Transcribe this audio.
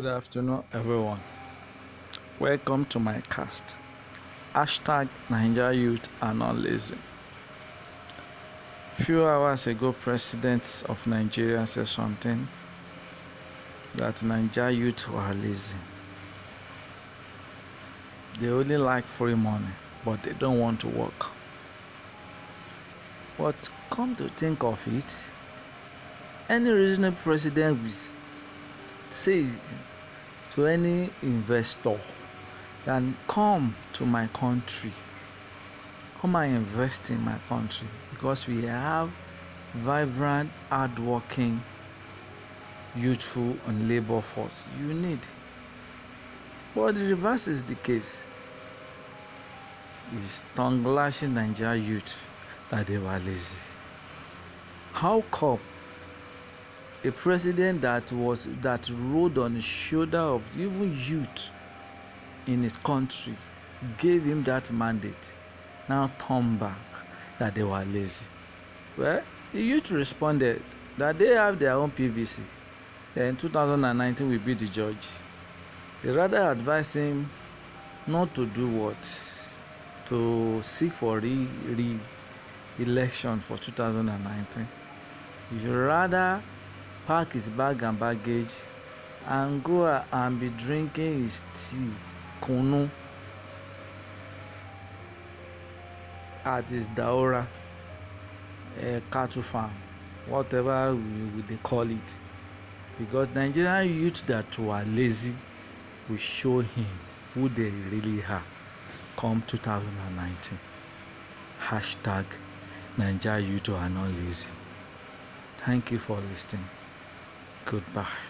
Good afternoon, everyone. Welcome to my cast. Hashtag Nigeria youth are not lazy. Few hours ago, president of Nigeria said something that Nigeria youth were lazy. They only like free money, but they don't want to work. But come to think of it, any reasonable president will say to any investor that come to my country come and invest in my country because we have vibrant hardworking youthful and labor force. You need. But the reverse is the case. Is tongue lashing nigeria youth that they were lazy. How come a president that was that rode on the shoulder of even youth in his country gave him that mandate. Now turn back that they were lazy. Well the youth responded that they have their own pvc then 2019 will be the judge. They rather advise him not to do what? To seek for re re election for 2019 you rather pack his bag and baggage and go and be drinking his tea kunu at his daora uh, cattle farm whatever we, we dey call it. Because nigerian youth that were lazy will show him who they really are. Come 2019 hashtag nigeria youth are not lazy. Thank you for listening Goodbye.